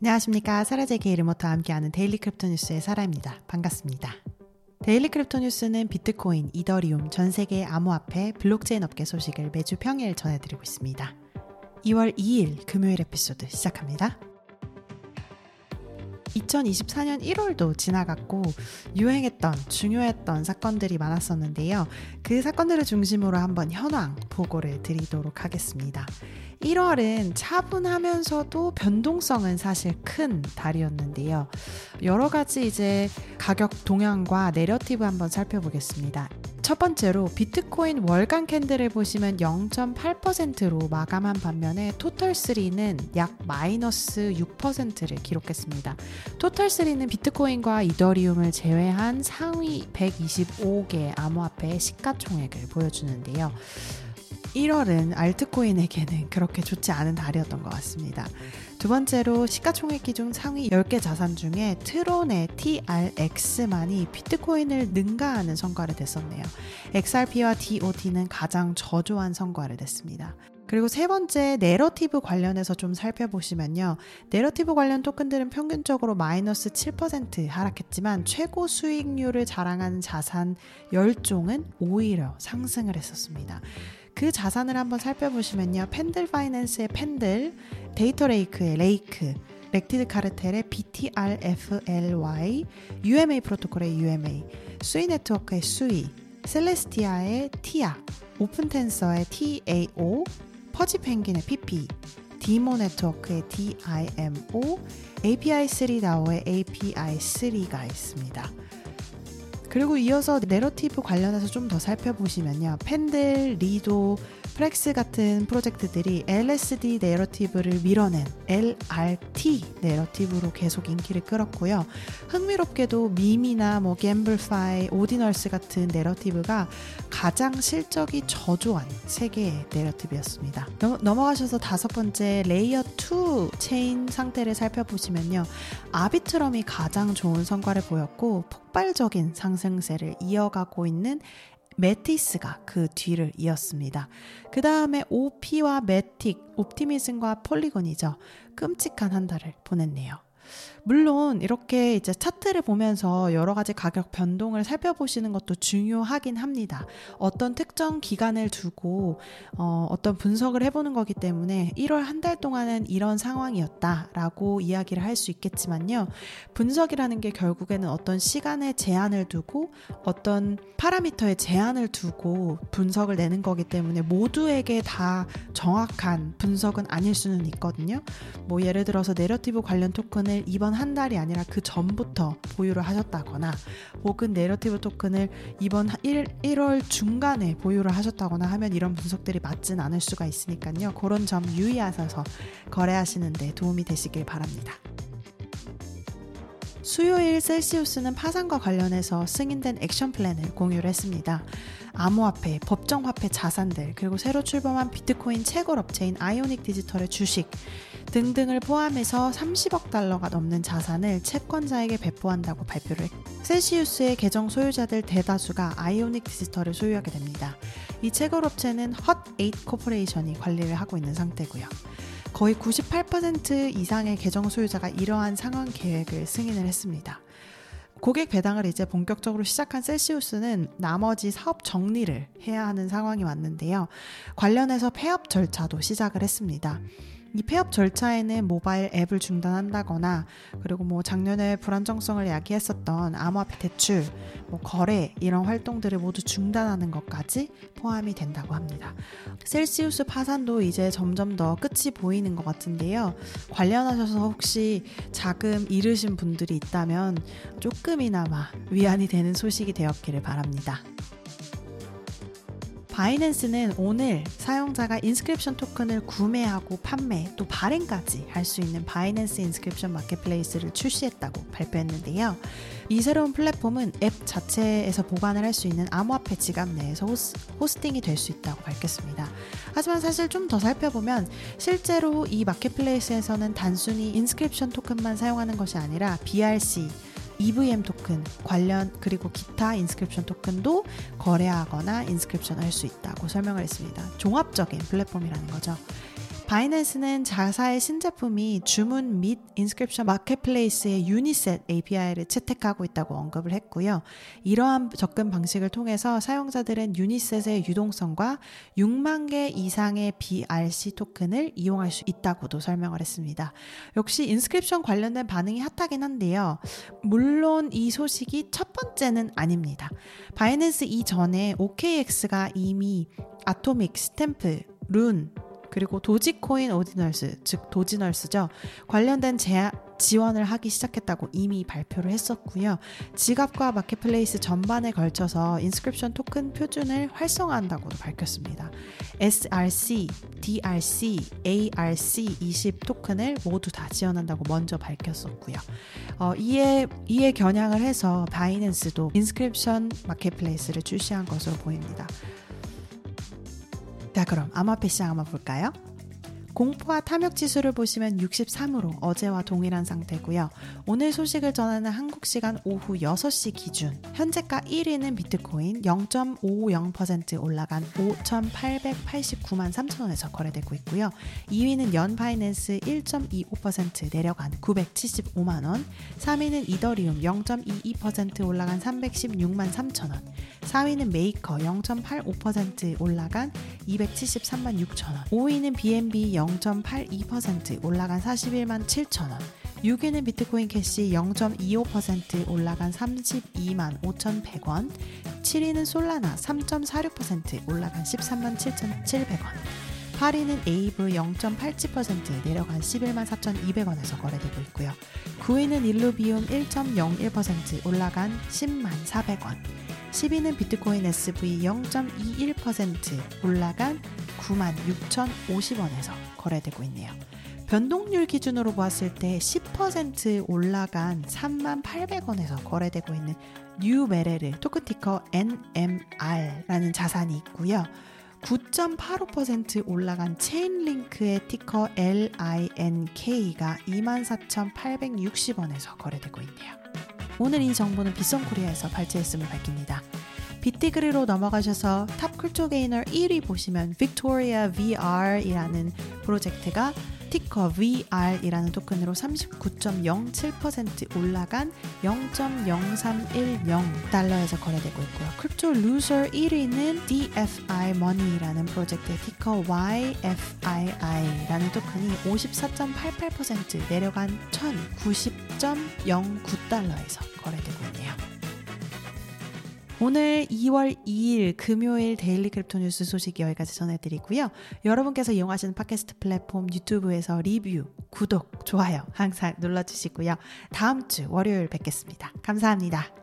안녕하십니까. 사라제기 이름부터 함께하는 Daily Crypto News의 사라입니다. 반갑습니다. Daily Crypto News는 비트코인, 이더리움, 전 세계 암호화폐, 블록체인 업계 소식을 매주 평일 전해드리고 있습니다. 2월 2일 금요일 에피소드 시작합니다. 2024년 1월도 지나갔고 유행했던 중요했던 사건들이 많았었는데요. 그 사건들을 중심으로 한번 현황 보고를 드리도록 하겠습니다. 1월은 차분하면서도 변동성은 사실 큰 달이었는데요. 여러 가지 이제 가격 동향과 내러티브 한번 살펴보겠습니다. 첫 번째로 비트코인 월간 캔들을 보시면 0.8%로 마감한 반면에 토털3는 약 마이너스 6%를 기록했습니다. 토털3는 비트코인과 이더리움을 제외한 상위 125개 암호화폐의 시가총액을 보여주는데요. 1월은 알트코인에게는 그렇게 좋지 않은 달이었던 것 같습니다. 두 번째로 시가총액 기준 상위 10개 자산 중에 트론의 TRX만이 비트코인을 능가하는 성과를 냈었네요. XRP와 DOT는 가장 저조한 성과를 냈습니다. 그리고 세 번째 내러티브 관련해서 좀 살펴보시면요. 내러티브 관련 토큰들은 평균적으로 마이너스 7% 하락했지만 최고 수익률을 자랑하는 자산 10종은 오히려 상승을 했었습니다. 그 자산을 한번 살펴보시면요. Pendle Finance의 Pendle, Data Lake의 LAKE, 렉티드 카르텔의 BTRFLY, UMA 프로토콜의 UMA, Sui Network의 SUI, Celestia의 TIA, OpenTensor의 TAO, Pudgy Penguin의 PP, DIMO Network의 DIMO, API3 DAO의 API3가 있습니다. 그리고 이어서 내러티브 관련해서 좀 더 살펴보시면요. Pendle, Lido, Frax 같은 프로젝트들이 LSD 내러티브를 밀어낸 LRT 내러티브로 계속 인기를 끌었고요. 흥미롭게도 밈이나 뭐 GambleFi, Ordinals 같은 narrative가 가장 실적이 저조한 세 개의 narrative였습니다. 넘어가셔서 다섯 번째 layer 2 체인 상태를 살펴보시면요. 아비트럼이 가장 좋은 성과를 보였고 폭발적인 상승세를 이어가고 있는 메티스가 그 뒤를 이었습니다. 그 다음에 OP와 메틱, 옵티미즘과 폴리곤이죠. 끔찍한 한 달을 보냈네요. 물론 이렇게 이제 차트를 보면서 여러 가지 가격 변동을 살펴보시는 것도 중요하긴 합니다. 어떤 특정 기간을 두고 어, 어떤 분석을 해보는 거기 때문에 1월 한 달 동안은 이런 상황이었다라고 이야기를 할 수 있겠지만요. 분석이라는 게 결국에는 어떤 시간의 제한을 두고 어떤 파라미터의 제한을 두고 분석을 내는 거기 때문에 모두에게 다 정확한 분석은 아닐 수는 있거든요. 뭐 예를 들어서 내러티브 관련 토큰 을 이번 이번 한 달이 아니라 그 전부터 보유를 하셨다거나 혹은 내러티브 토큰을 이번 1, 1월 중간에 보유를 하셨다거나 하면 이런 분석들이 맞진 않을 수가 있으니까요. 그런 점 유의하셔서 거래하시는데 도움이 되시길 바랍니다. 수요일 Celsius는 파산과 관련해서 승인된 action plan을 공유를 했습니다. 암호화폐, 법정화폐 자산들, 그리고 새로 출범한 비트코인 채굴 업체인 Ionic Digital의 주식, 등등을 포함해서 30억 달러가 넘는 자산을 채권자에게 배포한다고 발표를 했고 Celsius의 계정 소유자들 대다수가 Ionic Digital을 소유하게 됩니다. 이 채굴 업체는 헛8 코퍼레이션이 관리를 하고 있는 상태고요. 거의 98% 이상의 계정 소유자가 이러한 상환 계획을 승인을 했습니다. 고객 배당을 이제 본격적으로 시작한 Celsius는 나머지 사업 정리를 해야 하는 상황이 왔는데요. 관련해서 폐업 절차도 시작을 했습니다. 이 폐업 절차에는 모바일 앱을 중단한다거나 그리고 뭐 작년에 불안정성을 야기했었던 암호화폐 대출, 뭐 거래 이런 활동들을 모두 중단하는 것까지 포함이 된다고 합니다. Celsius 파산도 이제 점점 더 끝이 보이는 것 같은데요. 관련하셔서 혹시 자금 잃으신 분들이 있다면 조금이나마 위안이 되는 소식이 되었기를 바랍니다. Binance는 오늘 사용자가 inscription 토큰을 구매하고 판매 또 발행까지 할 수 있는 Binance inscription marketplace를 출시했다고 발표했는데요. 이 새로운 플랫폼은 앱 자체에서 보관을 할 수 있는 암호화폐 지갑 내에서 호스, hosting이 될 수 있다고 밝혔습니다. 하지만 사실 좀 더 살펴보면 실제로 이 marketplace에서는 단순히 inscription 토큰만 사용하는 것이 아니라 BRC EVM 토큰 관련 그리고 기타 inscription 토큰도 거래하거나 inscription 할 수 있다고 설명을 했습니다. 종합적인 플랫폼이라는 거죠. Binance는 자사의 신제품이 주문 및 인스크립션 마켓플레이스의 유니셋 API를 채택하고 있다고 언급을 했고요. 이러한 접근 방식을 통해서 사용자들은 UniSat의 유동성과 6만 개 이상의 BRC 토큰을 이용할 수 있다고도 설명을 했습니다. 역시 inscription 관련된 반응이 핫하긴 한데요. 물론 이 소식이 첫 번째는 아닙니다. Binance 이전에 OKX가 이미 Atomic, Stamp, Rune, 그리고 도지코인 Ordinals, 즉 Doginals죠. 관련된 제, 지원을 하기 시작했다고 이미 발표를 했었고요. 지갑과 marketplace 전반에 걸쳐서 inscription 토큰 표준을 활성화한다고도 밝혔습니다. SRC, DRC, ARC 20 토큰을 모두 다 지원한다고 먼저 밝혔었고요. 어, 이에 이에 겨냥을 해서 Binance도 inscription marketplace를 출시한 것으로 보입니다. 자, 그럼 암호화폐 시장 한번 볼까요? 공포와 탐욕 지수를 보시면 63으로 어제와 동일한 상태고요. 오늘 소식을 전하는 한국 시간 오후 6시 기준 현재가 1위는 비트코인 0.50% 올라간 5,889만 3천 원에서 거래되고 있고요. 2위는 Yearn Finance 1.25% 내려간 975만 원, 3위는 이더리움 0.22% 올라간 316만 3천 원, 4위는 메이커 0.85% 올라간 273만 6천 원, 5위는 BNB 0.82% 올라간 41만 7천 원, 6위는 Bitcoin Cash 0.25% 올라간 32만 5,100원, 7위는 Solana 3.46% 올라간 13만 7,700원, 8위는 Aave 0.87% 내려간 11만 4,200원에서 거래되고 있고요. 9위는 Illuvium 1.01% 올라간 10만 400원, 10위는 비트코인 SV 0.21% 올라간 96,050원에서 거래되고 있네요. 변동률 기준으로 보았을 때 10% 올라간 3800원에서 거래되고 있는 뉴메레르 토크티커 NMR라는 자산이 있고요. 9.85% 올라간 체인링크의 티커 LINK가 24,860원에서 거래되고 있네요. 오늘 이 정보는 빗썸코리아에서 발췌했음을 밝힙니다. BitDegree로 넘어가셔서 top crypto gainer 1위 보시면 Victoria VR이라는 프로젝트가 ticker VR이라는 토큰으로 39.07% 올라간 0.0310달러에서 거래되고 있고요. crypto loser 1위는 DFI Money라는 프로젝트의 ticker YFII라는 토큰이 54.88% 내려간 1,090.09달러에서 거래되고 있네요. 오늘 2월 2일 금요일 daily crypto 뉴스 소식 여기까지 전해드리고요. 여러분께서 이용하시는 팟캐스트 플랫폼 유튜브에서 리뷰, 구독, 좋아요 항상 눌러주시고요. 다음 주 월요일 뵙겠습니다. 감사합니다.